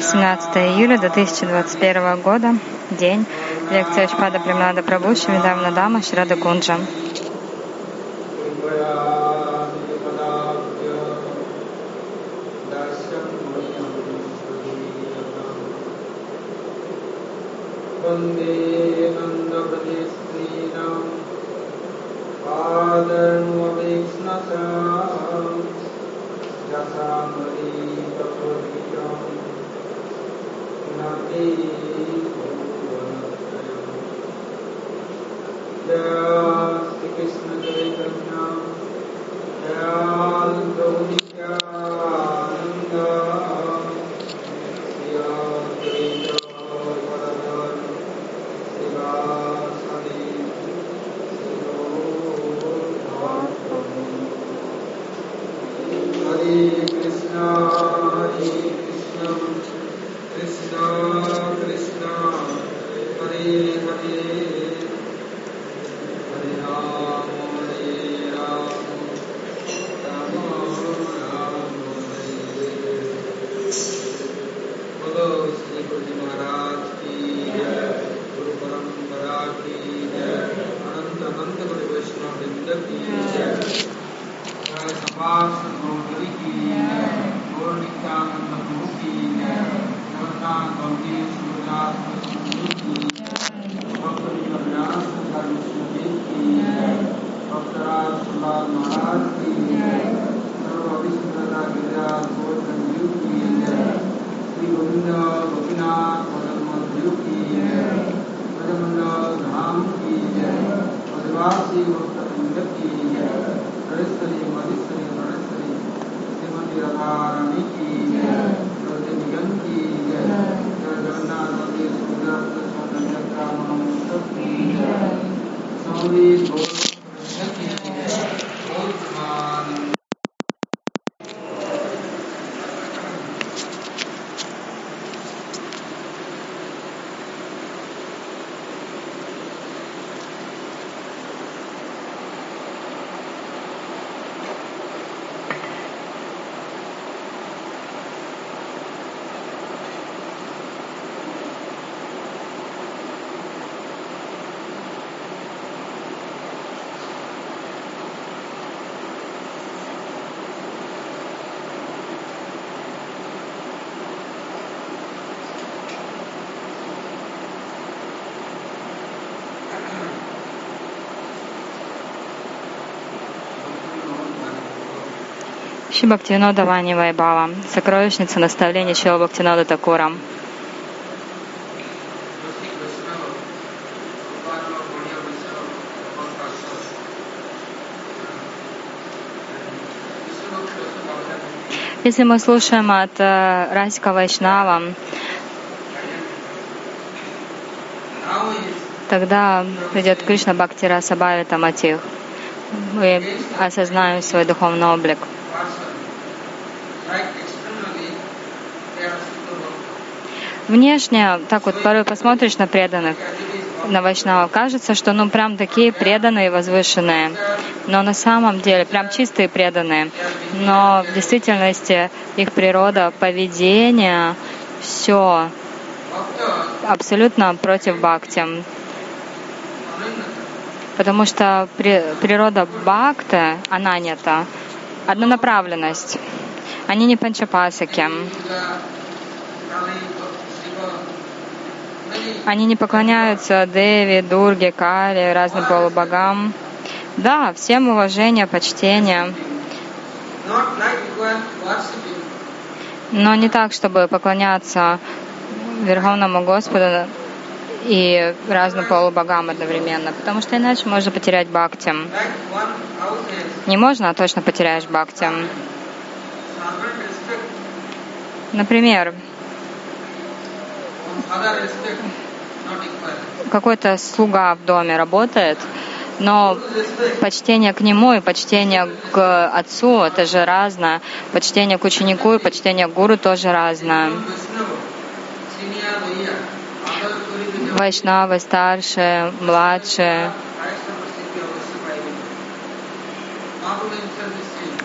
17 июля 2021 года, день, лекция Шпада Премнада Прабhu Шивидавна Дама Шрада Кунджа. Ah, sí, Шри Бхактивинода Вани Вайбава. Сокровищница наставления Шила Бхактивинода Такура. Если мы слушаем от э, Расика Вайшнава, тогда придет Кришна Бхакти Раса Бхавита Матих. Мы осознаем свой духовный облик. Внешне, так вот порой посмотришь на преданных, на Вайшнава, кажется, что ну прям такие преданные, возвышенные. Но на самом деле прям чистые преданные. Но в действительности их природа, поведение, все абсолютно против бхакти. Потому что при, природа бхакта, она не та, однонаправленность. Они не панчапасаки. Они не поклоняются Деви, Дурге, Кали, разным полубогам. Да, всем уважение, почтение, но не так, чтобы поклоняться Верховному Господу и разным полубогам одновременно, потому что иначе можно потерять бхакти. Не можно, а точно потеряешь бхакти. Например, какой-то слуга в доме работает, но почтение к нему и почтение к отцу это же разное. Почтение к ученику и почтение к гуру тоже разное. Вайшнавы старшие, младшие.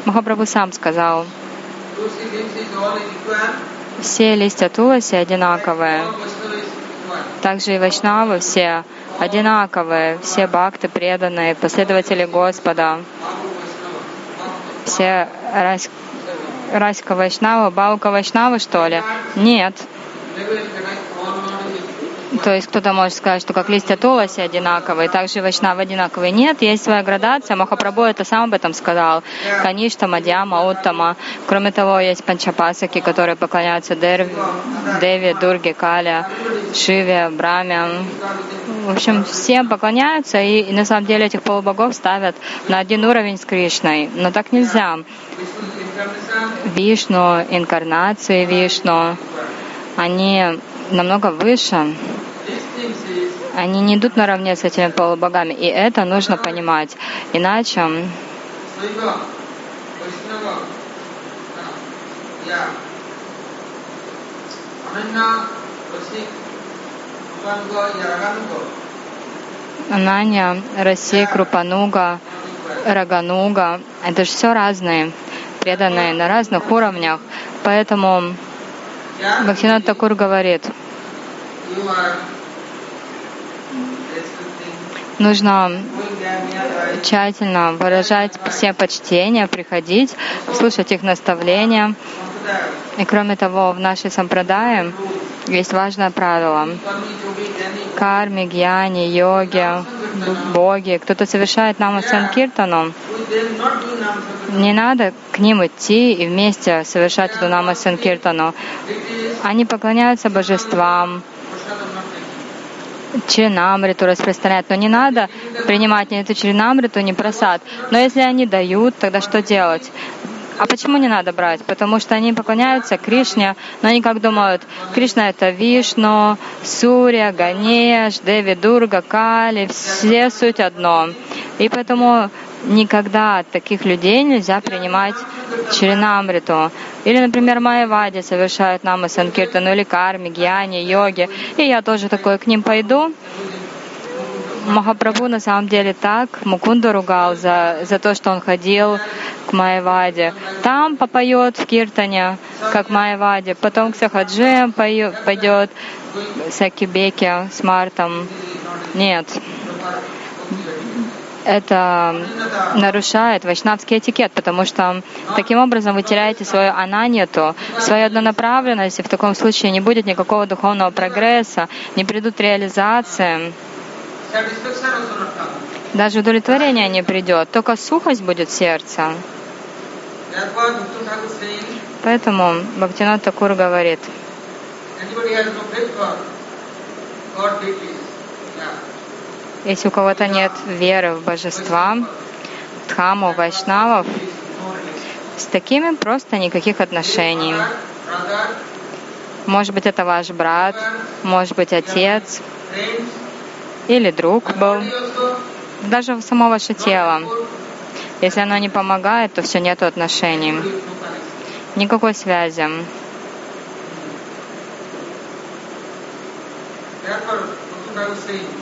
Махапрабху сам сказал, Все листья Туласи одинаковые. Также и вайшнавы все одинаковые, все бхакты преданные, последователи Господа, все рас... Раська Вайшнава, Баука Вайшнава, что ли? Нет. То есть кто-то может сказать, что как листья Туласи одинаковые, также и Вайшнавы одинаковые. Нет, есть своя градация. Махапрабху это сам об этом сказал. Каништа, Мадьяма, Уттама. Кроме того, есть панчапасаки, которые поклоняются Дер... Деве, Дурге, Кале, Шиве, Браме. В общем, всем поклоняются, и, и на самом деле этих полубогов ставят на один уровень с Кришной. Но так нельзя. Вишну, инкарнации Вишну, они намного выше. Они не идут наравне с этими полубогами, и это нужно понимать. Иначе. Ананя, Раси, Крупануга, Рагануга, это же все разные, преданные на разных уровнях. Поэтому Бхактинат Такур говорит, нужно тщательно выражать все почтения, приходить, слушать их наставления. И кроме того, в нашей сампрадае есть важное правило. Карме, гьяни, йоги, боги. Кто-то совершает наму санкиртану, не надо к ним идти и вместе совершать эту наму санкиртану. It is Они поклоняются божествам, Чинамриту распространяют, но не надо принимать ни эту чинамриту, ни просад. Но если они дают, тогда что делать? А почему не надо брать? Потому что они поклоняются Кришне, но они как думают, Кришна это Вишну, Сурья, Ганеш, Деви, Дурга, Кали, все суть одно. И поэтому никогда от таких людей нельзя принимать Чиринамриту. Или, например, Майявади совершают намы Санкиртану, или Карми, Гьяни, йоги. И я тоже такой к ним пойду. Махапрабху на самом деле так Мукунда ругал за, за то, что он ходил к Майяваде. Там попоет в Киртане, как Майяваде. Потом к Сахаджиям пойдет с Акибеки, с Мартом. Нет. Это нарушает вайшнавский этикет, потому что таким образом вы теряете свою ананьяту, свою однонаправленность, и в таком случае не будет никакого духовного прогресса, не придут реализации. Даже удовлетворение не придет, только сухость будет в сердце. Поэтому Бхактинат Такур говорит, если у кого-то нет веры в божества, дхаму, вайшнавов, с такими просто никаких отношений. Может быть, это ваш брат, может быть, отец или друг был, даже само ваше тело. Если оно не помогает, то все нету отношений, никакой связи. Therefore,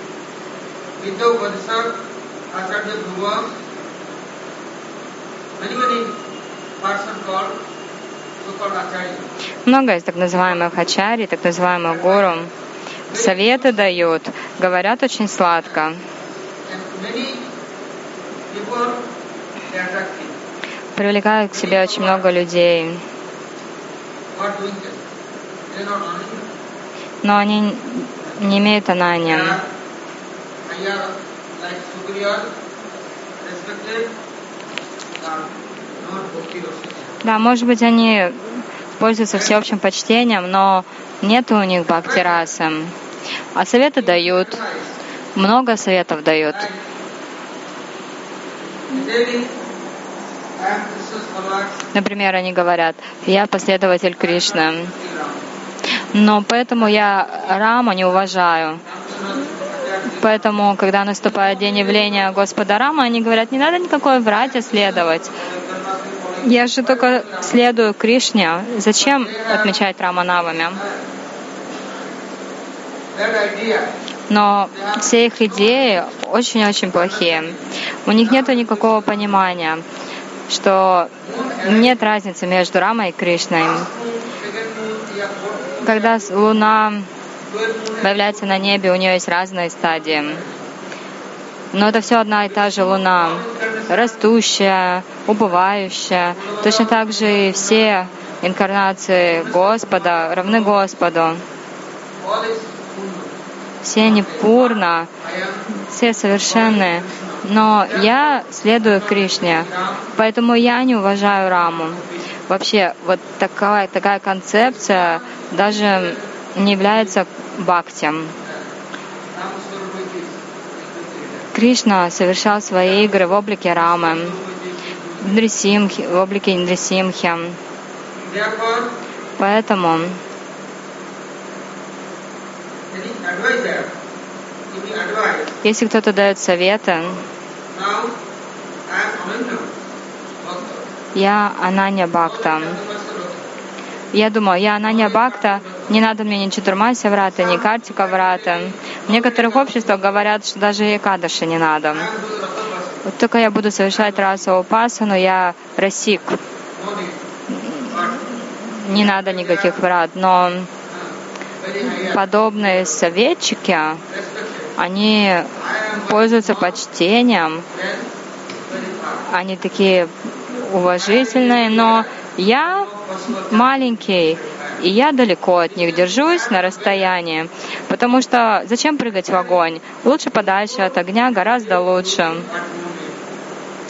Upanishad, Acharya Dhruva, many, called. Много из так называемых ачари, так называемых гуру. Советы дают, говорят очень сладко. Привлекают к себе очень много людей. Но они не имеют They анания. are like superior, respected, not bhakti. Да, может быть, они пользуются всеобщим почтением, но нет у них бхакти расы. А советы дают, много советов дают. I Например, они говорят, я последователь Кришны, но поэтому я Раму не уважаю. Поэтому, когда наступает день явления Господа Рама, они говорят, не надо никакой врать и следовать. Я же только следую Кришне. Зачем отмечать Раманавами? Но все их идеи очень-очень плохие. У них нет никакого понимания. что нет разницы между Рамой и Кришной. Когда Луна появляется на небе, у нее есть разные стадии. Но это все одна и та же Луна, растущая, убывающая. Точно так же и все инкарнации Господа равны Господу. Все они пурна, все совершенные. Но я следую Кришне, поэтому я не уважаю Раму. Вообще, вот такая, такая концепция даже не является бхактием. Кришна совершал свои игры в облике Рамы, в облике Индрисимхи. Поэтому если кто-то дает советы, я Ананья Бхакта. Я думаю, я Ананья Бхакта, не надо мне ни Чатурмася Врата, ни Картика Врата. В некоторых обществах говорят, что даже и Кадыши не надо. Вот только я буду совершать расу Упасану, я Расик. Не надо никаких врат. Но подобные советчики, они пользуются почтением, они такие уважительные, но я маленький, и я далеко от них держусь на расстоянии, потому что зачем прыгать в огонь? Лучше подальше от огня, гораздо лучше.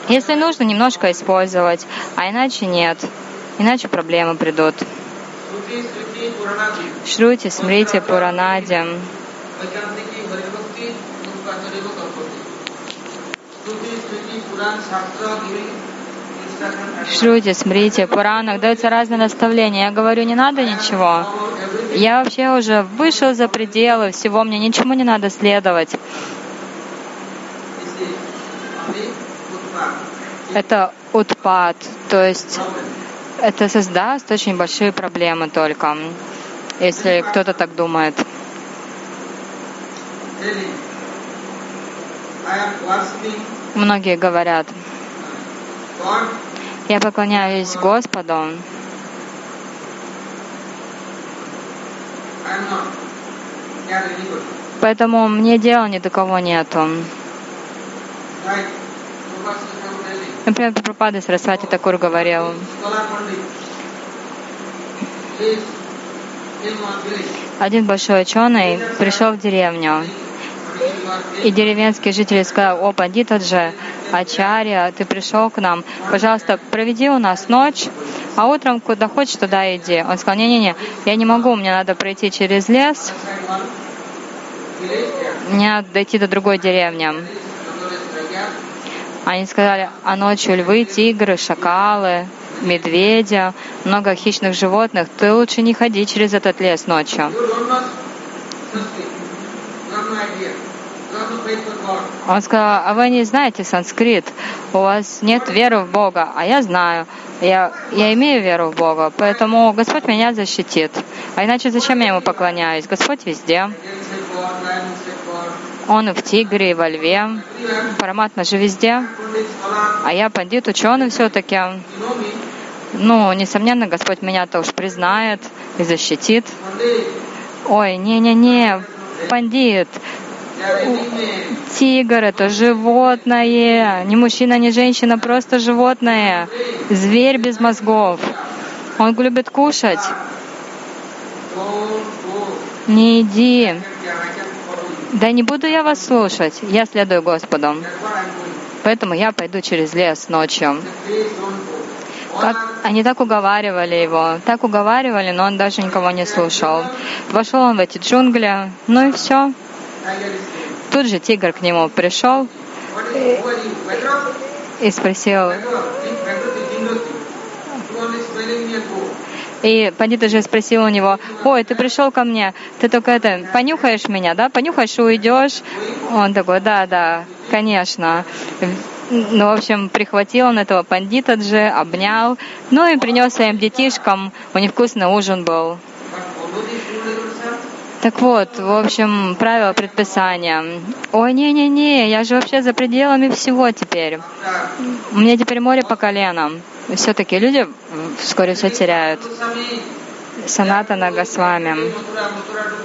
Если нужно, немножко использовать, а иначе нет. Иначе проблемы придут. Шрути, Смрити, Пуранади. Шрути, Смрити, Пуранах даются разные наставления. Я говорю, не надо ничего. Я вообще уже вышел за пределы всего, мне ничему не надо следовать. Это утпад, то есть это создаст очень большие проблемы только, если кто-то так думает. Многие говорят, я поклоняюсь Господу, поэтому мне дела ни до кого нету. Например, Прабхупада Сарасвати Такур говорил, один большой ученый пришел в деревню, и деревенские жители сказали, о, Пандитаджи, Ачарья, ты пришел к нам, пожалуйста, проведи у нас ночь, а утром куда хочешь, туда иди. Он сказал, не-не-не, я не могу, мне надо пройти через лес, мне надо дойти до другой деревни. Они сказали, а ночью львы, тигры, шакалы, медведя, много хищных животных, ты лучше не ходи через этот лес ночью. Он сказал, а вы не знаете санскрит, у вас нет веры в Бога, а я знаю, я, я имею веру в Бога, поэтому Господь меня защитит. А иначе зачем я Ему поклоняюсь? Господь везде. Он в тигре, и во льве. Параматма же везде. А я пандит, ученый все-таки. Ну, несомненно, Господь меня-то уж признает и защитит. Ой, не-не-не, пандит, Тигр — это животное, не мужчина, не женщина, просто животное, зверь без мозгов. Он любит кушать. Не иди. Да не буду я вас слушать, я следую Господу. Поэтому я пойду через лес ночью. Как они так уговаривали его, так уговаривали, но он даже никого не слушал. Вошел он в эти джунгли, ну и все. Тут же тигр к нему пришел и, спросил, и пандит уже спросил у него, ой, ты пришел ко мне, ты только это, понюхаешь меня, да, понюхаешь и уйдешь. Он такой, да, да, конечно. Ну, в общем, прихватил он этого пандита же, обнял, ну и принес своим детишкам, у них вкусный ужин был. Так вот, в общем, правила предписания. Ой, не-не-не, я же вообще за пределами всего теперь. У меня теперь море по колено. Все-таки люди вскоре все теряют. Санатана Госвами.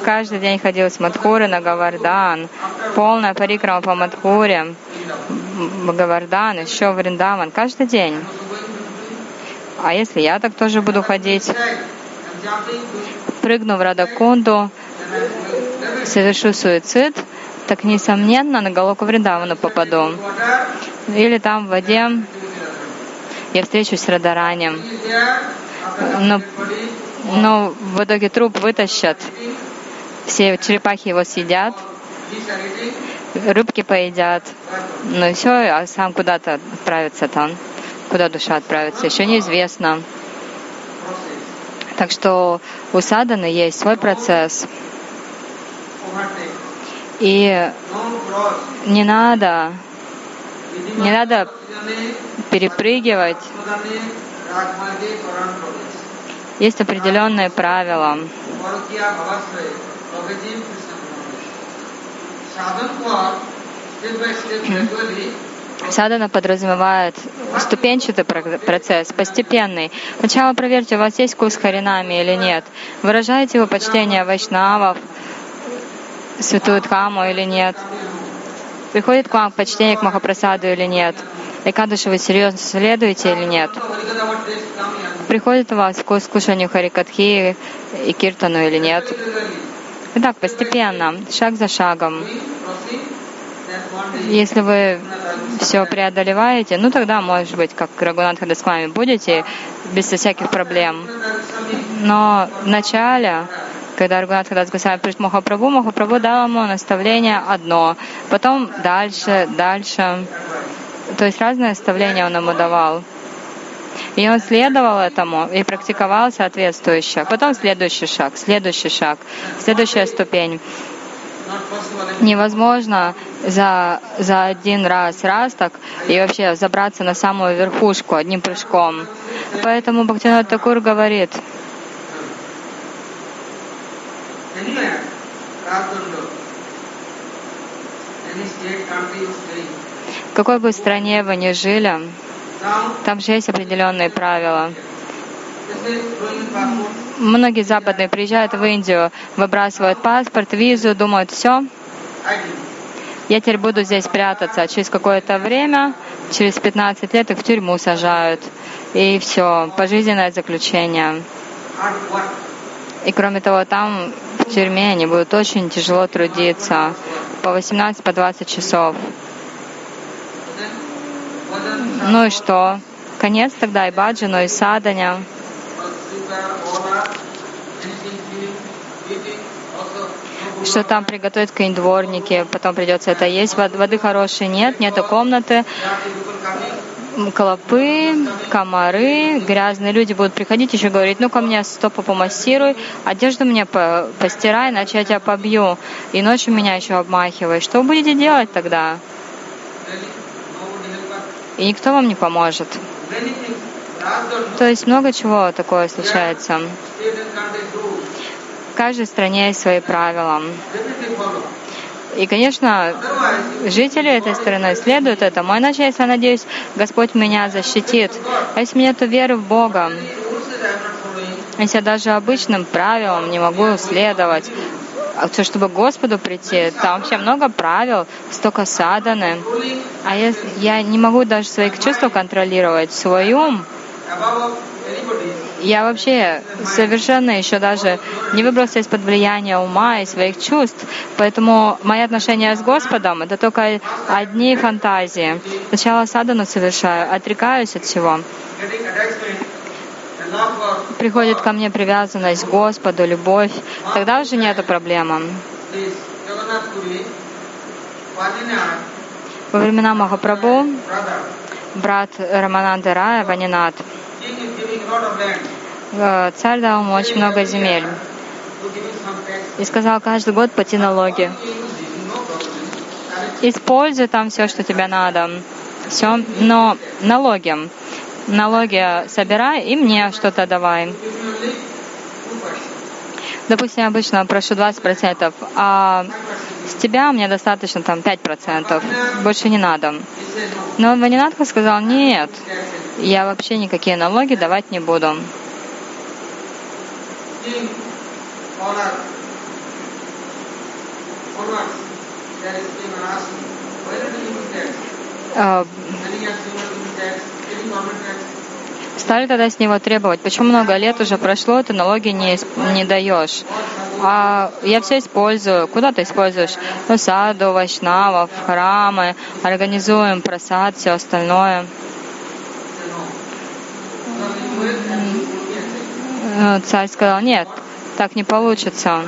Каждый день ходил с Мадхуры на Гавардан. Полная парикрама по Мадхуре. Гавардан, еще Вриндаван. Каждый день. А если я так тоже буду ходить? Прыгну в Радакунду, совершу суицид, так несомненно на Галоку Вриндавану попаду. Или там в воде я встречусь с Радаранем. Но, но в итоге труп вытащат, все черепахи его съедят, рыбки поедят, ну и все, а сам куда-то отправится там, куда душа отправится, еще неизвестно. Так что у саданы есть свой процесс. И не надо, не надо перепрыгивать. Есть определенные правила. Садана подразумевает ступенчатый процесс, постепенный. Сначала проверьте, у вас есть вкус харинами или нет. Выражаете вы почтение вайшнавов, святую Дхаму или нет. Приходит к вам почтение к Махапрасаду или нет. Экадышу вы серьезно следуете или нет. Приходит у вас к слушанию Харикатхи и Киртану или нет. Итак, постепенно, шаг за шагом. Если вы все преодолеваете, ну тогда, может быть, как Рагунатха с вами будете, без всяких проблем. Но в начале, когда Рагунат Хадас Госвами пришел Махапрабху, Махапрабху дал ему наставление одно, потом дальше, дальше. То есть разные наставления он ему давал. И он следовал этому и практиковал соответствующе. Потом следующий шаг, следующий шаг, следующая ступень невозможно за, за один раз, раз так, и вообще забраться на самую верхушку одним прыжком. Поэтому Бхактинат Такур говорит, в какой бы стране вы ни жили, там же есть определенные правила. Многие западные приезжают в Индию, выбрасывают паспорт, визу, думают, все, я теперь буду здесь прятаться. Через какое-то время, через 15 лет их в тюрьму сажают. И все, пожизненное заключение. И кроме того, там в тюрьме они будут очень тяжело трудиться, по 18, по 20 часов. Ну и что? Конец тогда и Баджину, и Саданя. Что там приготовят какие-нибудь дворники, потом придется это есть. Воды хорошей нет, нету комнаты. Клопы, комары, грязные люди будут приходить, еще говорить, ну-ка мне стопу помассируй, одежду мне постирай, иначе я тебя побью. И ночью меня еще обмахивай. Что вы будете делать тогда? И никто вам не поможет. То есть много чего такое случается. В каждой стране есть свои правила. И, конечно, жители этой страны следуют этому. Иначе, если я надеюсь, Господь меня защитит. А если нет веры в Бога, если я даже обычным правилам не могу следовать, а то, чтобы к Господу прийти, там вообще много правил, столько саданы. А я, я не могу даже своих чувств контролировать, свой ум. Я вообще совершенно еще даже не выбрался из-под влияния ума и своих чувств, поэтому мои отношения с Господом — это только одни фантазии. Сначала садану совершаю, отрекаюсь от всего. Приходит ко мне привязанность к Господу, любовь, тогда уже нету проблемы. Во времена Махапрабху брат Рамананды Рая, Ванинат, царь дал ему очень много земель. И сказал каждый год плати налоги. Используй там все, что тебе надо. Все, но налоги. Налоги собирай и мне что-то давай. Допустим, я обычно прошу 20%, а с тебя мне достаточно там 5%, больше не надо. Но Ванинатха сказал, нет, я вообще никакие налоги давать не буду. Tax. Стали тогда с него требовать, почему много лет уже прошло, ты налоги не, не даешь. А я все использую. Куда ты используешь? Ну, саду, вайшнавов, храмы, организуем просад, все остальное. Э, Царь сказал, нет, так не получится.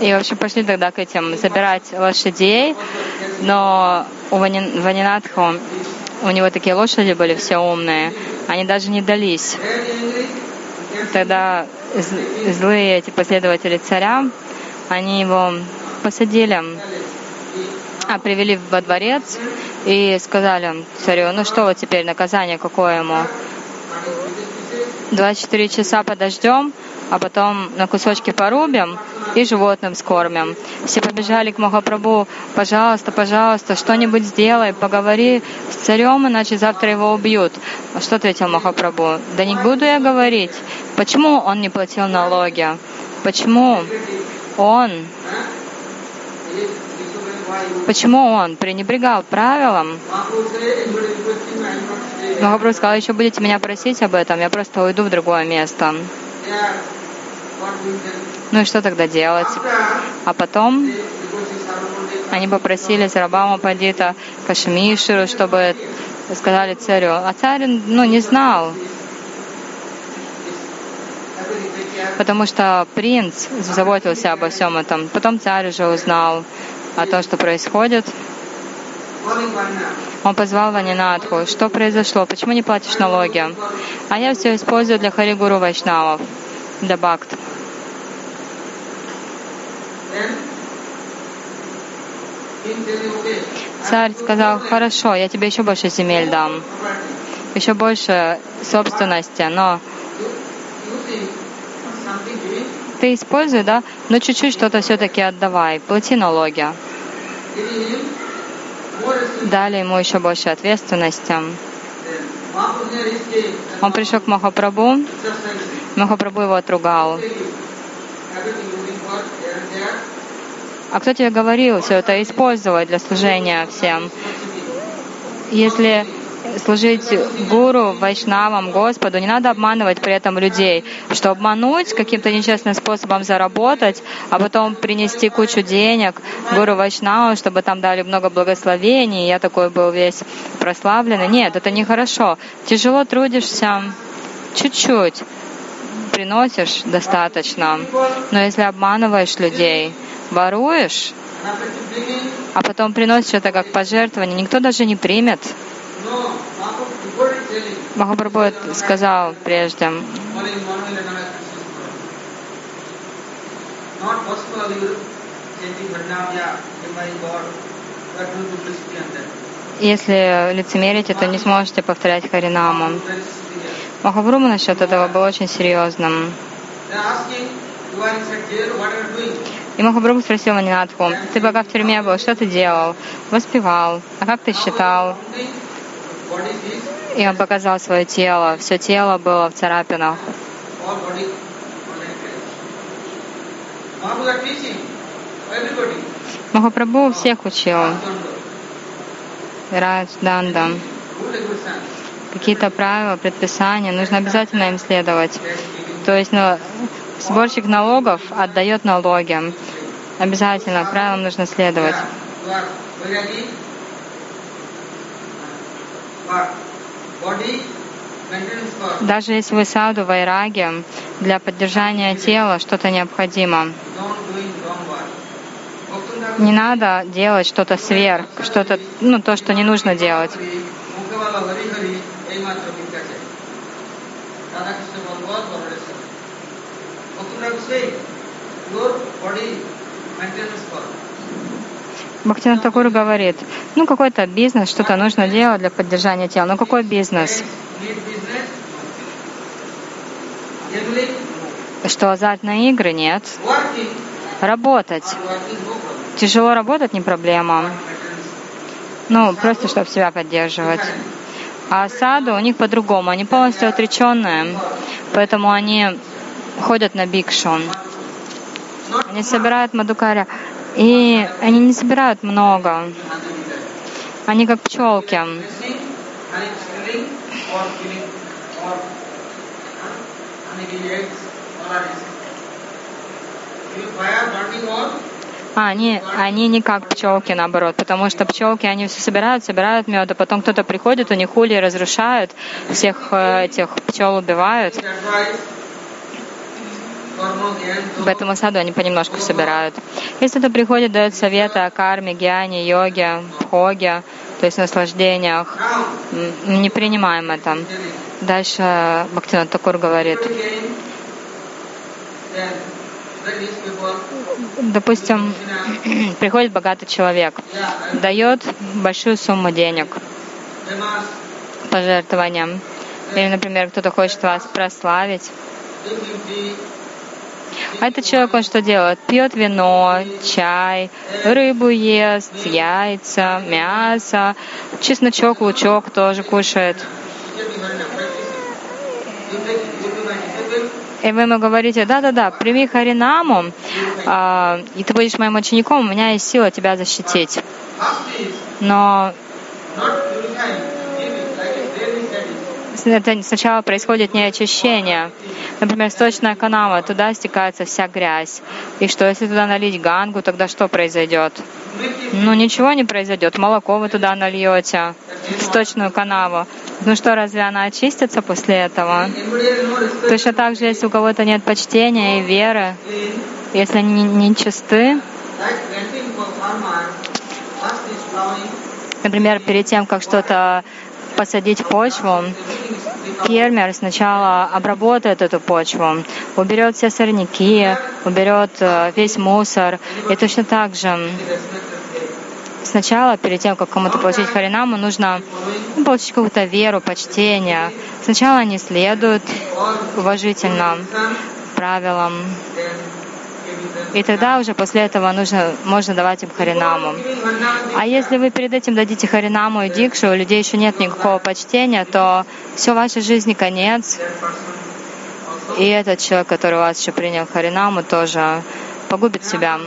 И, в общем, пошли тогда к этим забирать лошадей, но у Вани- Ванинатху, у него такие лошади были все умные, они даже не дались. Тогда злые эти последователи царя, они его посадили, а привели во дворец и сказали царю, ну что вот теперь, наказание какое ему? 24 часа подождем, а потом на кусочки порубим и животным скормим. Все побежали к Махапрабху, пожалуйста, пожалуйста, что-нибудь сделай, поговори с царем, иначе завтра его убьют. А что ответил Махапрабху? Да не буду я говорить. Почему он не платил налоги? Почему он, почему он пренебрегал правилам? Махапрабху сказал, еще будете меня просить об этом, я просто уйду в другое место. Ну и что тогда делать? А потом они попросили Сарабама Падита Кашмиширу, чтобы сказали царю. А царь, ну, не знал, потому что принц заботился обо всем этом. Потом царь уже узнал о том, что происходит. Он позвал Ванинатху. Что произошло? Почему не платишь налоги? А я все использую для Харигуру Вайшнавов, telling, okay, Царь сказал, хорошо, я тебе еще больше земель дам, еще больше собственности, но ты используй, да, но чуть-чуть что-то все-таки отдавай, плати налоги. Дали ему еще больше ответственности. Он пришел к Махапрабху, Махапрабху его отругал. А кто тебе говорил все это использовать для служения всем? Если служить гуру, вайшнавам, Господу, не надо обманывать при этом людей, что обмануть, каким-то нечестным способом заработать, а потом принести кучу денег гуру вайшнаву, чтобы там дали много благословений, я такой был весь прославленный. Нет, это нехорошо. Тяжело трудишься, чуть-чуть приносишь достаточно. Но если обманываешь людей, воруешь, а потом приносишь это как пожертвование, никто даже не примет. Махапрабху сказал прежде. Если лицемерите, то не сможете повторять Харинаму. Махапрабху насчет этого был очень серьезным. И Махапрабху спросил Манинатху, ты пока в тюрьме был, что ты делал? Воспевал. А как ты считал? И он показал свое тело. Все тело было в царапинах. Махапрабху всех учил. Радж, Данда. Какие-то правила, предписания, нужно обязательно им следовать. То есть ну, сборщик налогов отдает налоги. Обязательно правилам нужно следовать. Даже если вы саду вайраги, для поддержания тела что-то необходимо. Не надо делать что-то сверх, что-то, ну, то, что не нужно делать. Бхактинат Такур говорит, ну какой-то бизнес, что-то нужно делать для поддержания тела. Ну какой бизнес? Что азартные игры? Нет. Работать. Problem. Тяжело работать не проблема. Ну, просто чтобы себя поддерживать. А саду у них по-другому. Они полностью отреченные. Поэтому они ходят на бикшу. Они собирают мадукаря. И они не собирают много. Они как пчелки. А, они, они не как пчелки, наоборот, потому что пчелки, они все собирают, собирают мед, а потом кто-то приходит, у них ули разрушают, всех э, этих пчел убивают. В этом саду они понемножку собирают. Если кто приходит, дает советы о карме, гьяне, йоге, бхоге, то есть наслаждениях, не принимаем это. Дальше Бхактинат Такур говорит, допустим, приходит богатый человек, дает большую сумму денег пожертвованиям. Или, например, кто-то хочет вас прославить. А этот человек, он что делает? Пьет вино, чай, рыбу ест, яйца, мясо, чесночок, лучок тоже кушает. И вы ему говорите, да-да-да, прими Харинаму, а, и ты будешь моим учеником, у меня есть сила тебя защитить. Но это сначала происходит не очищение. Например, сточная канава, туда стекается вся грязь. И что, если туда налить гангу, тогда что произойдет? Ну ничего не произойдет. Молоко вы туда нальете, в сточную канаву. Ну что, разве она очистится после этого? Точно так же, если у кого-то нет почтения и веры, если они не, чисты, например, перед тем, как что-то посадить почву, фермер сначала обработает эту почву, уберет все сорняки, уберет э, весь мусор. И точно так же сначала, перед тем, как кому-то получить харинаму, нужно ну, получить какую-то веру, почтение. Сначала они следуют уважительно правилам. И тогда уже после этого нужно, можно давать им харинаму. А если вы перед этим дадите харинаму и дикшу, у людей еще нет никакого почтения, то все вашей жизни конец. И этот человек, который у вас еще принял харинаму, тоже погубит себя.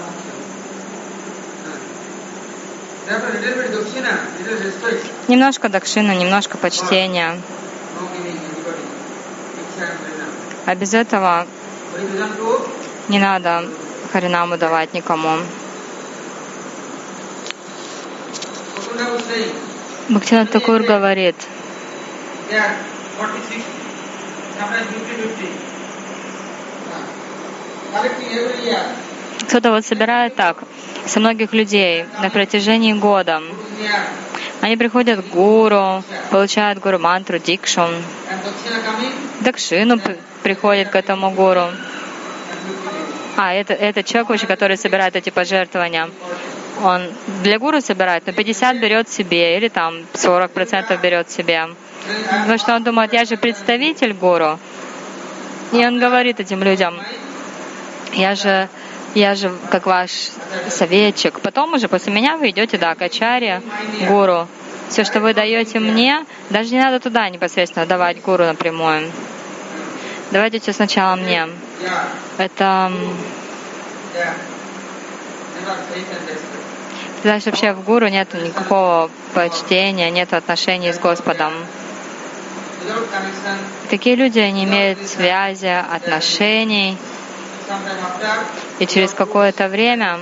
Thank you. Немножко дакшина, немножко почтения. А без этого не надо харинаму давать никому. Бхактинат Такур говорит, they are 46, sometimes 50-50. Collecting every year, кто-то вот собирает так со многих людей на протяжении года. Они приходят к гуру, получают гуру мантру, дикшу, дакшину приходит к этому гуру. and 50 А, это, это человек, вообще, который собирает эти пожертвования. Он для гуру собирает, но 50 берет себе, или там 40% берет себе. Потому что он думает, я же представитель гуру. И он говорит этим людям, я же, я же как ваш советчик. Потом уже после меня вы идете, да, к гуру. Все, что вы даете мне, даже не надо туда непосредственно давать гуру напрямую. Давайте все сначала мне. Это. Дальше вообще в гуру нет никакого почтения, нет отношений с Господом. Такие люди не имеют связи, отношений, и через какое-то время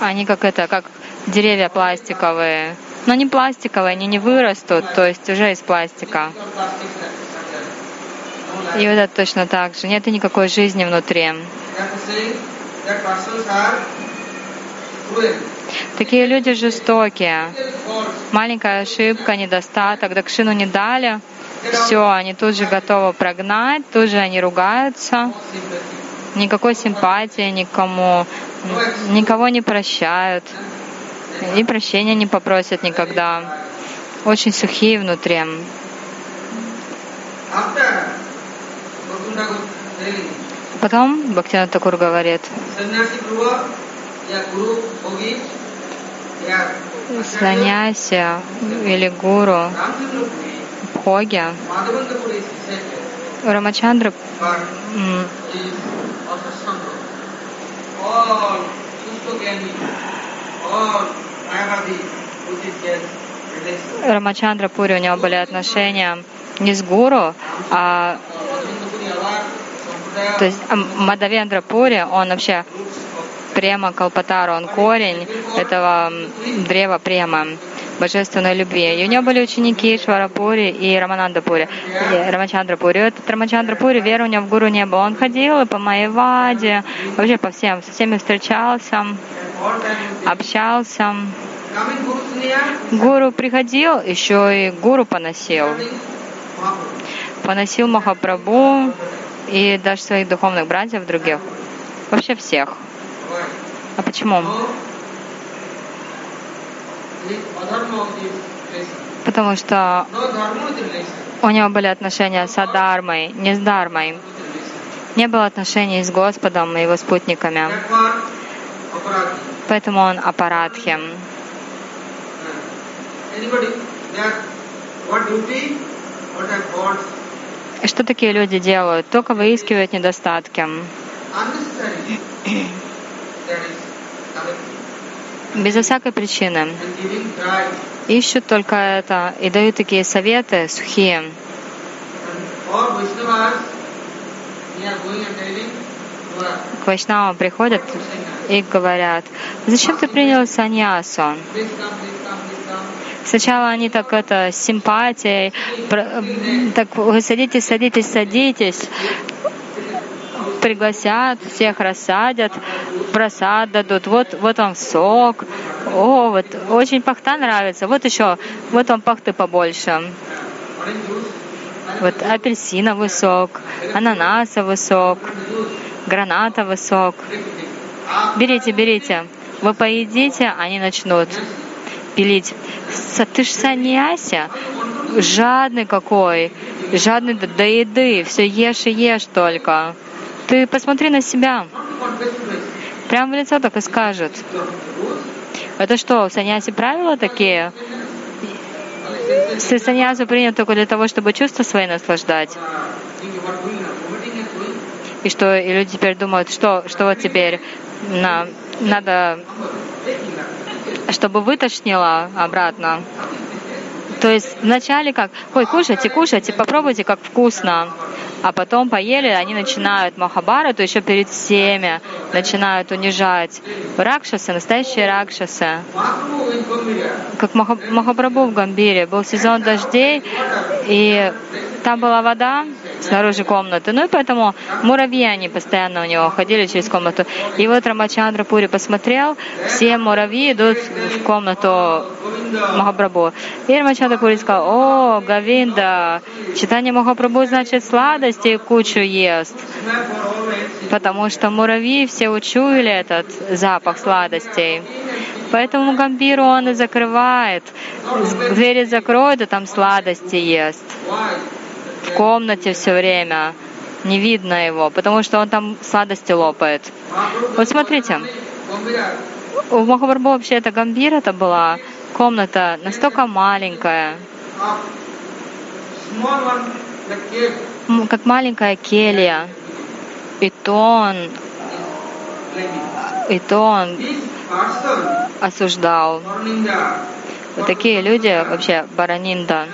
они как это, как деревья пластиковые. Но не пластиковые, они не вырастут, то есть уже из пластика. И вот это точно так же. Нет никакой жизни внутри. Такие люди жестокие. Маленькая ошибка, недостаток, дакшину не дали, все, они тут же готовы прогнать, тут же они ругаются. Никакой симпатии никому, никого не прощают, и прощения не попросят никогда. Очень сухие внутри. Потом Бхактина Такур говорит, саньяси или гуру Бхоги, Рамачандра. Рамачандра Пури, у него были отношения не с гуру, а то есть Мадавендра Пури, он вообще према Калпатару, он корень этого древа према божественной любви. И у него были ученики Шварапури и Раманандапури, и Рамачандрапури. Этот Рамачандрапури, веры у него в гуру не было. Он ходил по Майяваде, вообще по всем, со всеми встречался, общался. Гуру приходил, еще и гуру поносил. Поносил Махапрабху и даже своих духовных братьев других. Вообще всех. А почему? Потому что у него были отношения с Адармой, не с Дармой. Не было отношений с Господом и его спутниками. Поэтому он аппаратхи. И что такие люди делают? Только выискивают недостатки безо всякой причины. Ищут только это и дают такие советы сухие. К Вайшнавам приходят и говорят, зачем ты принял саньясу? Сначала они так это с симпатией, так садитесь, садитесь, садитесь, пригласят, всех рассадят, просад дадут, вот, вот вам сок, о, вот очень пахта нравится, вот еще, вот вам пахты побольше. Вот апельсиновый сок, ананасовый сок, гранатовый сок. Берите, берите. Вы поедите, они начнут пилить. Ты ж саньяся, жадный какой, жадный до еды, все ешь и ешь только. Ты посмотри на себя. Прямо в лицо так и скажет. Это что, в саньясе правила такие? Ты саньясу принят только для того, чтобы чувства свои наслаждать. И что и люди теперь думают, что, что вот теперь на, надо, чтобы вытошнило обратно. То есть вначале как, ой, кушайте, кушайте, попробуйте, как вкусно а потом поели, они начинают Махабарату еще перед всеми, начинают унижать. Ракшасы, настоящие ракшасы. Как Махапрабху в Гамбире. Был сезон дождей, и там была вода снаружи комнаты. Ну и поэтому муравьи, они постоянно у него ходили через комнату. И вот Рамачандра Пури посмотрел, все муравьи идут в комнату Махапрабху. И Рамачандра Пури сказал, о, Гавинда, читание Махапрабху значит сладости кучу ест. Потому что муравьи все учуяли этот запах сладостей. Поэтому Гамбиру он и закрывает. Двери закроет, и там сладости ест. В комнате все время. Не видно его, потому что он там сладости лопает. Вот смотрите, у Махапрабху вообще это Гамбир это была комната настолько маленькая, как маленькая келья. И то он, и то он осуждал. Вот такие люди вообще баранинда.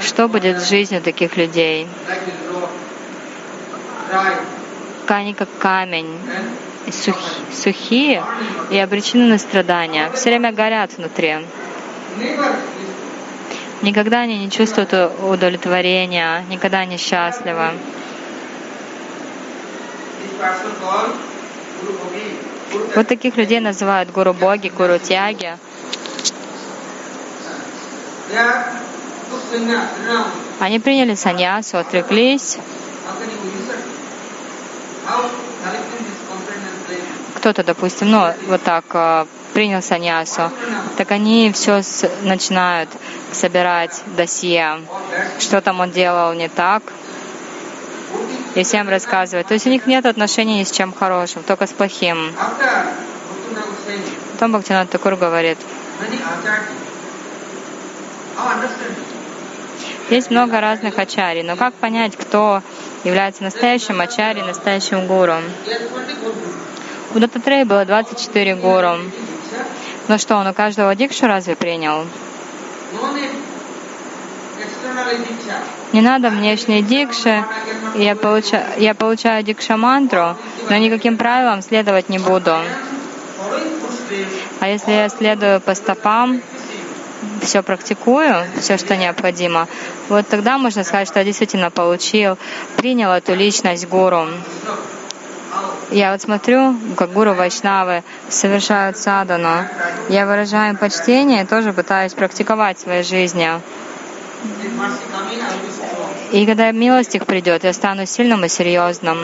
Что будет с жизнью таких людей? Они как камень, сух, сухие и обречены на страдания. Все время горят внутри. Никогда они не чувствуют удовлетворения, никогда не счастливы. Вот таких людей называют гуру боги, гуру тяги. Они приняли саньясу, отреклись. Кто-то, допустим, ну, вот так э, принял саньясу, так они все начинают собирать досье, что там он делал не так, и всем рассказывать. То есть у них нет отношений ни с чем хорошим, только с плохим. Потом Бхактинат Такур говорит, есть много разных ачари, но как понять, кто является настоящим ачари, настоящим гуру? У Дататрея было 24 гуру. Ну что, он у каждого дикшу разве принял? Не надо внешней дикши. Я получаю, я получаю дикша-мантру, но никаким правилам следовать не буду. А если я следую по стопам, все практикую, все, что необходимо, вот тогда можно сказать, что я действительно получил, принял эту личность гуру. Я вот смотрю, как гуру Вайшнавы совершают садану. Я выражаю почтение и тоже пытаюсь практиковать в своей жизни. И когда милость их придет, я стану сильным и серьезным.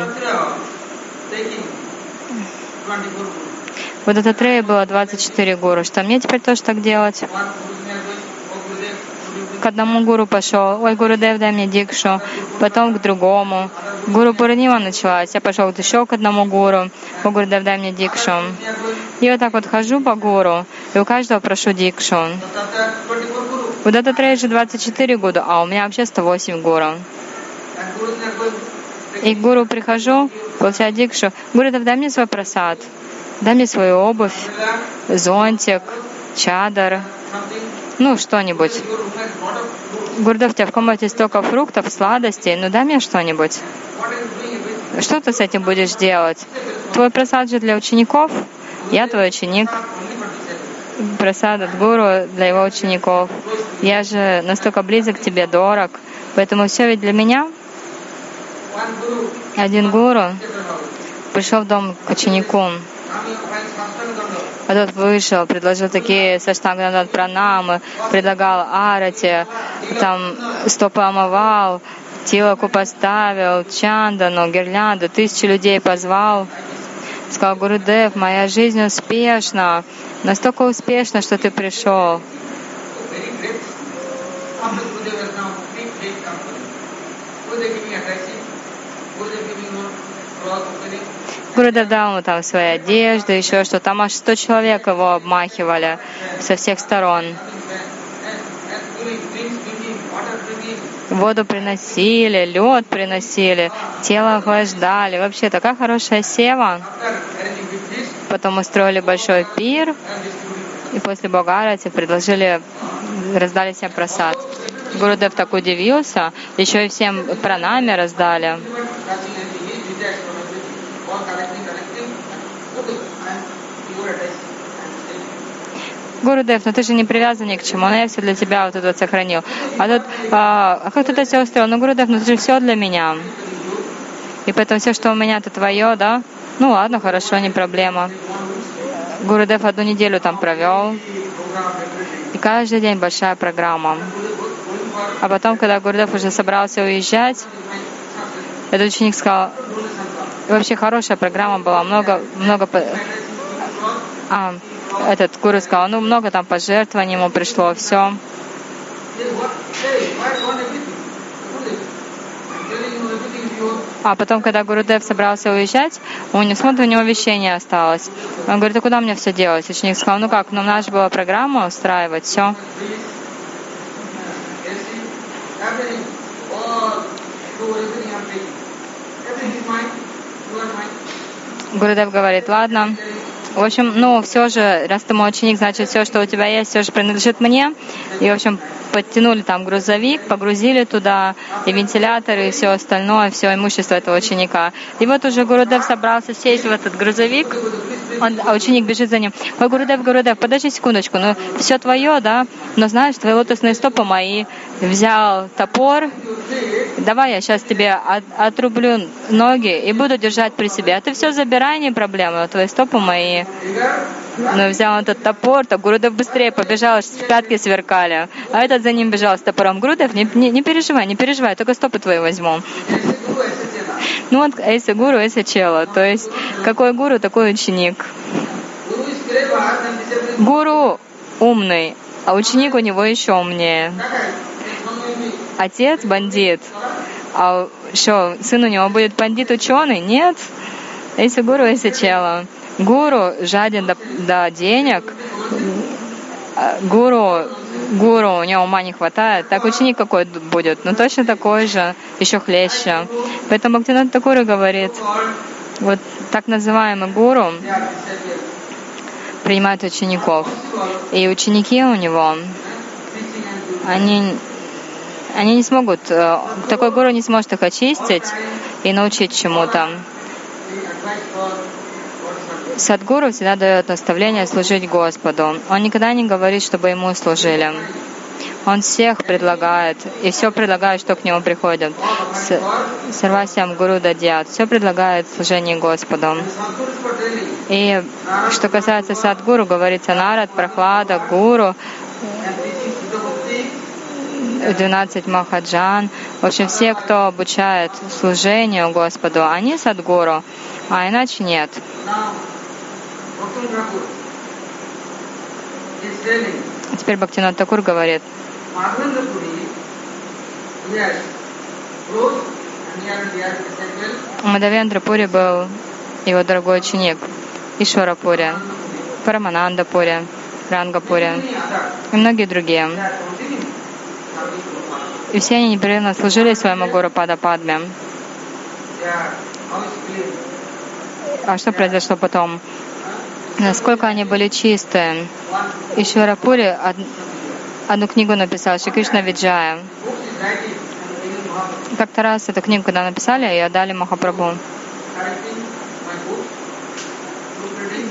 Вот это Трея было 24 гуру. Что мне теперь тоже так делать? К одному гуру пошел, ой, гуру Дев, дай мне дикшу, потом к другому. Гуру Пурнима началась, я пошел еще к одному гуру, о, гуру Дев, дай мне дикшу. И вот так вот хожу по гуру, и у каждого прошу дикшу. Этот рейд же 24 года, а у меня вообще 108 гуру. И к гуру прихожу, получаю дикшу. Гуру, дай мне свой просад. Дай мне свою обувь, зонтик, чадар, ну, что-нибудь. Гурдов, у тебя в комнате столько фруктов, сладостей, ну дай мне что-нибудь. Что ты с этим будешь делать? Твой просад же для учеников, я твой ученик. Просад от гуру для его учеников. Я же настолько близок к тебе, дорог. Поэтому все ведь для меня. Один гуру пришел в дом к ученику. А тот вышел, предложил такие саштангнадат пранамы, предлагал арати, там стопы омывал, тилоку поставил, чандану, гирлянду, тысячи людей позвал. Сказал, Гурудев, моя жизнь успешна, настолько успешна, что ты пришел. Гурудев дал ему там свои одежды, еще что. Там аж сто человек его обмахивали со всех сторон. Воду приносили, лед приносили, тело охлаждали. Вообще такая хорошая сева. Потом устроили большой пир, и после Богарати предложили, раздали всем просад. Гурудев так удивился, еще и всем пранами раздали. Гурудев, но ты же не привязан ни к чему, но я все для тебя вот это вот сохранил. А тут, а, а как ты все устроил? Ну, Гурудев, ну ты же все для меня. И поэтому все, что у меня, это твое, да? Ну ладно, хорошо, не проблема. Гурудев одну неделю там провел. И каждый день большая программа. А потом, когда Гурудев уже собрался уезжать, этот ученик сказал, вообще хорошая программа была, много, много... А, этот гуру сказал, ну много там пожертвований ему пришло, все. А потом, когда Гурудев собрался уезжать, у него, смотрит, у него не осталось. Он говорит, а куда мне все делать? Ученик сказал, ну как, ну у нас же была программа устраивать, все. Гурудев говорит, ладно, в общем, ну, все же, раз ты мой ученик, значит, все, что у тебя есть, все же принадлежит мне. И, в общем, подтянули там грузовик, погрузили туда и вентиляторы, и все остальное, все имущество этого ученика. И вот уже Гурудев собрался сесть в этот грузовик, он, а ученик бежит за ним. Ой, Гурудев, Гурудев, подожди секундочку, ну все твое, да, но знаешь, твои лотосные стопы мои. Взял топор, давай я сейчас тебе от, отрублю ноги и буду держать при себе. А ты все забирай, не проблема, твои стопы мои. Ну, взял этот топор, то Гурудев быстрее побежал, аж пятки сверкали. А этот за ним бежал с топором. Гурудев, не, не, не переживай, не переживай, только стопы твои возьму. Ну вот Эйса Гуру, Эйса Чела. То есть какой гуру, такой ученик. Гуру умный, а ученик у него еще умнее. Отец бандит, а что, сын у него будет бандит ученый? Нет. Эйса Гуру, Эйса Чела. Гуру жаден до, до денег, а гуру, гуру, у него ума не хватает, так ученик какой будет? Ну точно такой же, еще хлеще. Поэтому Бхактинат Такура говорит, вот так называемый гуру принимает учеников. И ученики у него, они, они не смогут, э, такой гуру не сможет их очистить и научить чему-то. Садгуру всегда дает наставление служить Господу. Он никогда не говорит, чтобы ему служили. Он всех предлагает, и все предлагает, что к нему приходят. Сарвасям Гуру Дадьят. Все предлагает служение Господу. И что касается Садгуру, говорится Нарад, Прохлада, Гуру, 12 Махаджан. В общем, все, кто обучает служению Господу, они Садгуру, а иначе нет. Теперь Бхактинат Такур говорит, Мадавендра Пури был его дорогой ученик, Ишвара Пури, Парамананда Пури, Ранга Пури. и многие другие. И все они непрерывно служили своему гуру Пада Падме. А что произошло потом? Насколько они были чистые. Ишварапури одну книгу написал, Шри Кришна Виджая. Как-то раз эту книгу, когда написали, ее отдали Махапрабху,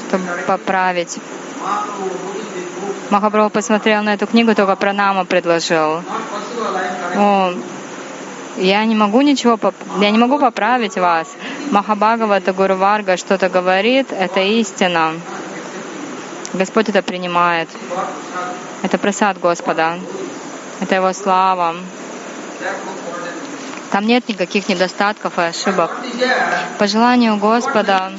чтобы поправить. Махапрабху посмотрел на эту книгу, только пранама предложил. О, я не могу ничего, я не могу поправить вас. Махабхагавата Гуру Варга что-то говорит, это истина. Господь это принимает. Это просад Господа. Это Его слава. Там нет никаких недостатков и ошибок. По желанию Господа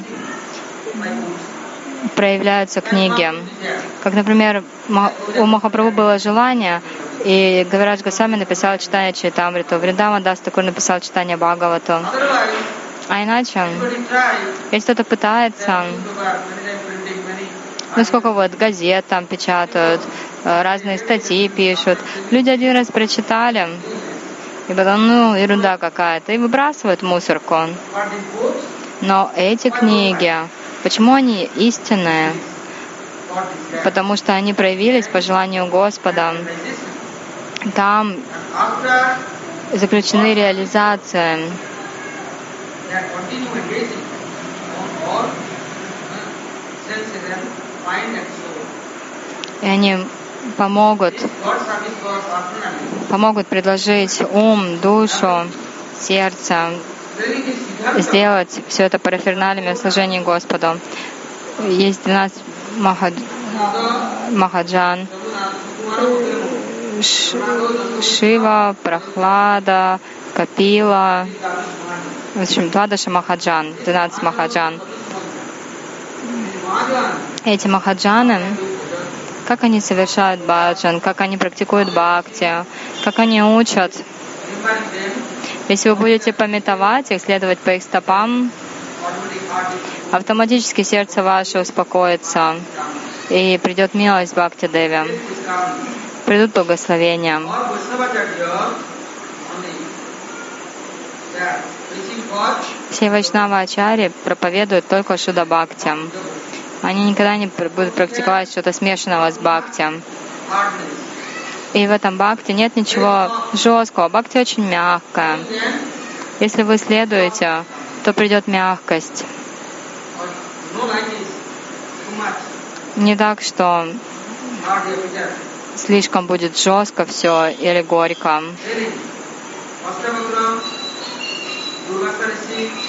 проявляются книги. Как, например, у Махапрабху было желание, и Гавирадж Госвами написал читание Чайтамриту, Вриндава Дас такой написал читание Бхагавату. А иначе, если кто-то пытается, ну сколько вот газет там печатают, э, разные статьи пишут, люди один раз прочитали, и потом, ну, ерунда какая-то, и выбрасывают мусорку. Но эти книги, почему они истинные? Потому что они проявились по желанию Господа. Там заключены реализации. И они помогут, помогут предложить ум, душу, сердце, сделать все это парафернальными в служении Господу. Есть 12 махад... махаджан, Шива, Прохлада, Капила, в общем, Двадаша Махаджан, 12 Махаджан. Эти Махаджаны, как они совершают баджан, как они практикуют бхакти, как они учат. Если вы будете пометовать их, следовать по их стопам, автоматически сердце ваше успокоится, и придет милость Бхакти Деви, придут благословения. Все Вайшнава Ачари проповедуют только Шуда Бхакти. Они никогда не будут практиковать что-то смешанного с Бхакти. И в этом бхакти нет ничего жесткого. Бхакти очень мягкое. Если вы следуете, то придет мягкость. Не так, что слишком будет жестко все или горько.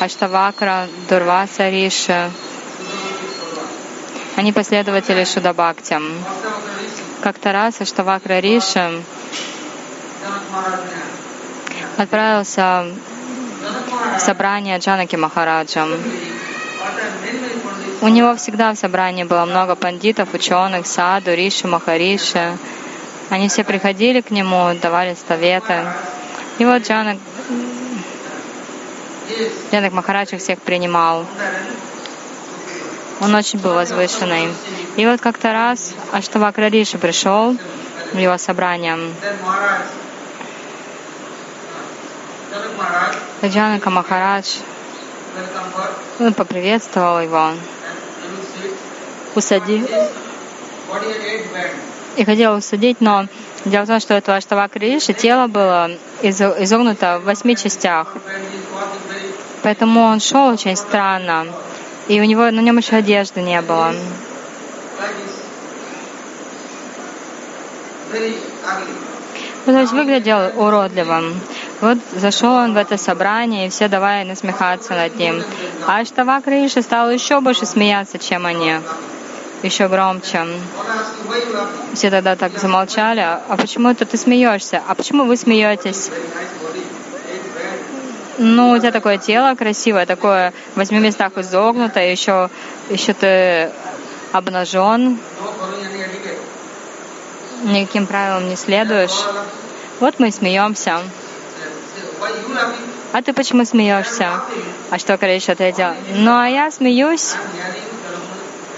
Аштавакра, Дурваса Риши, они последователи Шудабхакти. Как-то раз Аштавакра Риши отправился в собрание Джанаки Махараджа. У него всегда в собрании было много пандитов, ученых, саду, риши, махариши. Они все приходили к нему, давали советы. И вот Джанак, Джанак Махарадж их всех принимал. Он очень был возвышенный. И вот как-то раз Аштавакра Риши пришел в его собрание. Джанака Махарадж он поприветствовал его, усадил и хотел усадить, но дело в том, что этого Аштавак Риши тело было изогнуто в восьми частях. Поэтому он шел очень странно, и у него на нем еще одежды не было. Ну, то есть выглядел уродливым. Вот зашел он в это собрание, и все давай насмехаться над ним. А Аштавак Риши стал еще больше смеяться, чем они. Еще громче. Все тогда так замолчали. А почему это ты смеешься? А почему вы смеетесь? Ну, у тебя такое тело красивое, такое в восьми местах изогнутое, еще, еще ты обнажен, никаким правилам не следуешь. Вот мы смеемся. А ты почему смеешься? А что Криш ответил? Ну, а я смеюсь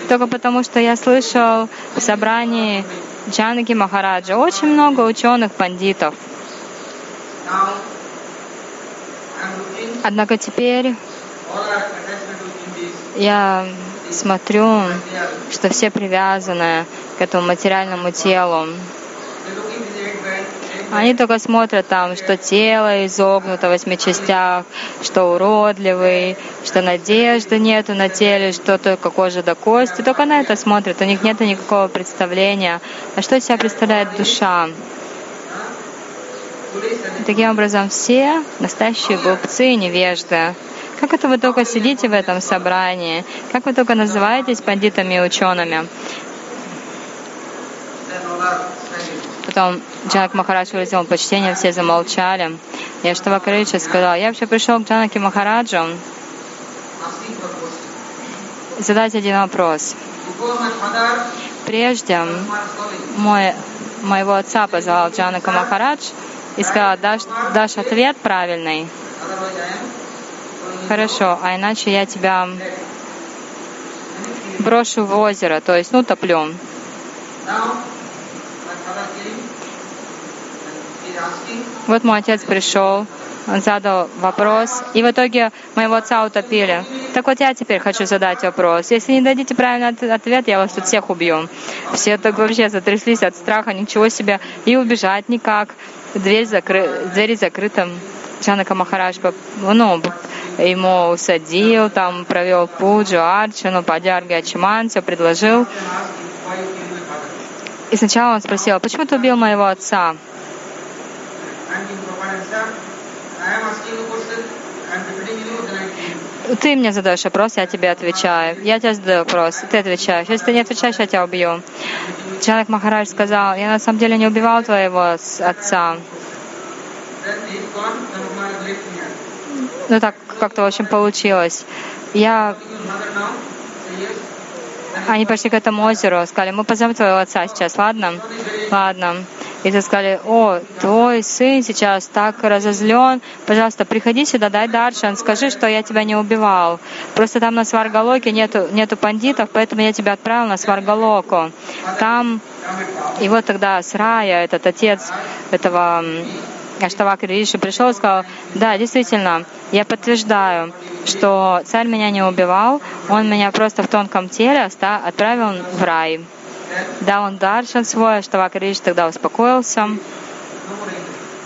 только потому, что я слышал в собрании Джанаки Махараджа очень много ученых пандитов. Однако теперь я смотрю, что все привязаны к этому материальному телу. Они только смотрят там, что тело изогнуто в восьми частях, что уродливый, что надежды нету на теле, что только кожа до кости. Только на это смотрят. У них нет никакого представления, а что из себя представляет душа. И таким образом, все настоящие глупцы и невежды. Как это вы только сидите в этом собрании? Как вы только называетесь пандитами и учеными? Потом Джанак Махарадж выразил почтение, все замолчали. Я что Вакарича сказал, я вообще пришел к Джанаке Махараджу задать один вопрос. Прежде мой, моего отца позвал Джанака Махарадж и сказал, дашь, дашь ответ правильный. Хорошо, а иначе я тебя брошу в озеро, то есть, ну, топлю. Вот мой отец пришел, он задал вопрос, и в итоге моего отца утопили. Так вот я теперь хочу задать вопрос. Если не дадите правильный ответ, я вас тут всех убью. Все так вообще затряслись от страха, ничего себе, и убежать никак. Дверь закры... Двери закрыта. Джанака Махарадж ну, ему усадил, там провел пуджу, арчану, падярги, ачиман, все предложил. И сначала он спросил, почему ты убил моего отца? Ты мне задаешь вопрос, я тебе отвечаю. Я тебе задаю вопрос, ты отвечаешь. Если ты не отвечаешь, я тебя убью. Человек Махарадж сказал, я на самом деле не убивал твоего отца. Ну так как-то очень получилось. Я они пошли к этому озеру, сказали, мы позовем твоего отца сейчас, ладно? Ладно. И ты сказали, о, твой сын сейчас так разозлен, пожалуйста, приходи сюда, дай даршан, скажи, что я тебя не убивал. Просто там на Сваргалоке нету, нету пандитов, поэтому я тебя отправил на Сваргалоку. Там, и вот тогда Срая, этот отец этого Аштавак Риши пришел и сказал, да, действительно, я подтверждаю, что царь меня не убивал, он меня просто в тонком теле отправил в рай. Дал он даршан свой, Аштавак Риш тогда успокоился.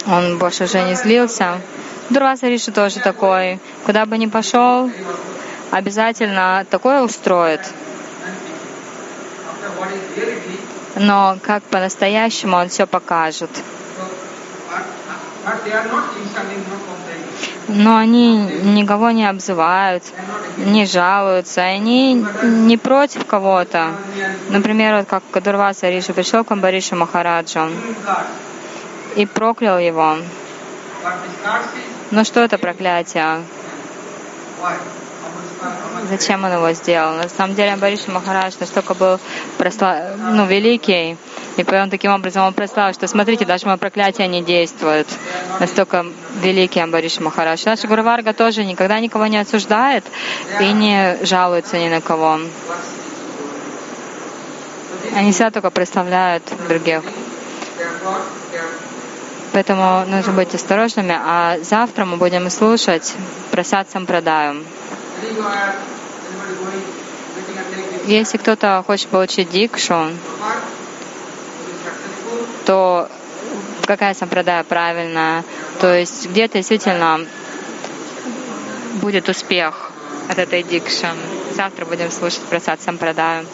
Он больше уже не злился. Дурваса Риши тоже такой. Куда бы ни пошел, обязательно такое устроит. Но как по-настоящему он все покажет. Но они никого не обзывают, не жалуются, они не против кого-то. Например, вот как Кадурваса Риши пришел к Амбаришу Махараджу и проклял его. Но что это проклятие? Зачем он его сделал? На самом деле Амбариш Махарадж настолько был просла... ну, великий, и он таким образом он прославил, что смотрите, даже мое проклятие не действует. Настолько великий Амбариш Махарадж. Наша Гурварга тоже никогда никого не осуждает и не жалуется ни на кого. Они всегда только прославляют других. Поэтому нужно быть осторожными. А завтра мы будем слушать просад Сампрадаю. Если кто-то хочет получить дикшу, то какая сампрадая правильная? То есть где-то действительно будет успех от этой дикши. Завтра будем слушать просад сампрадаю.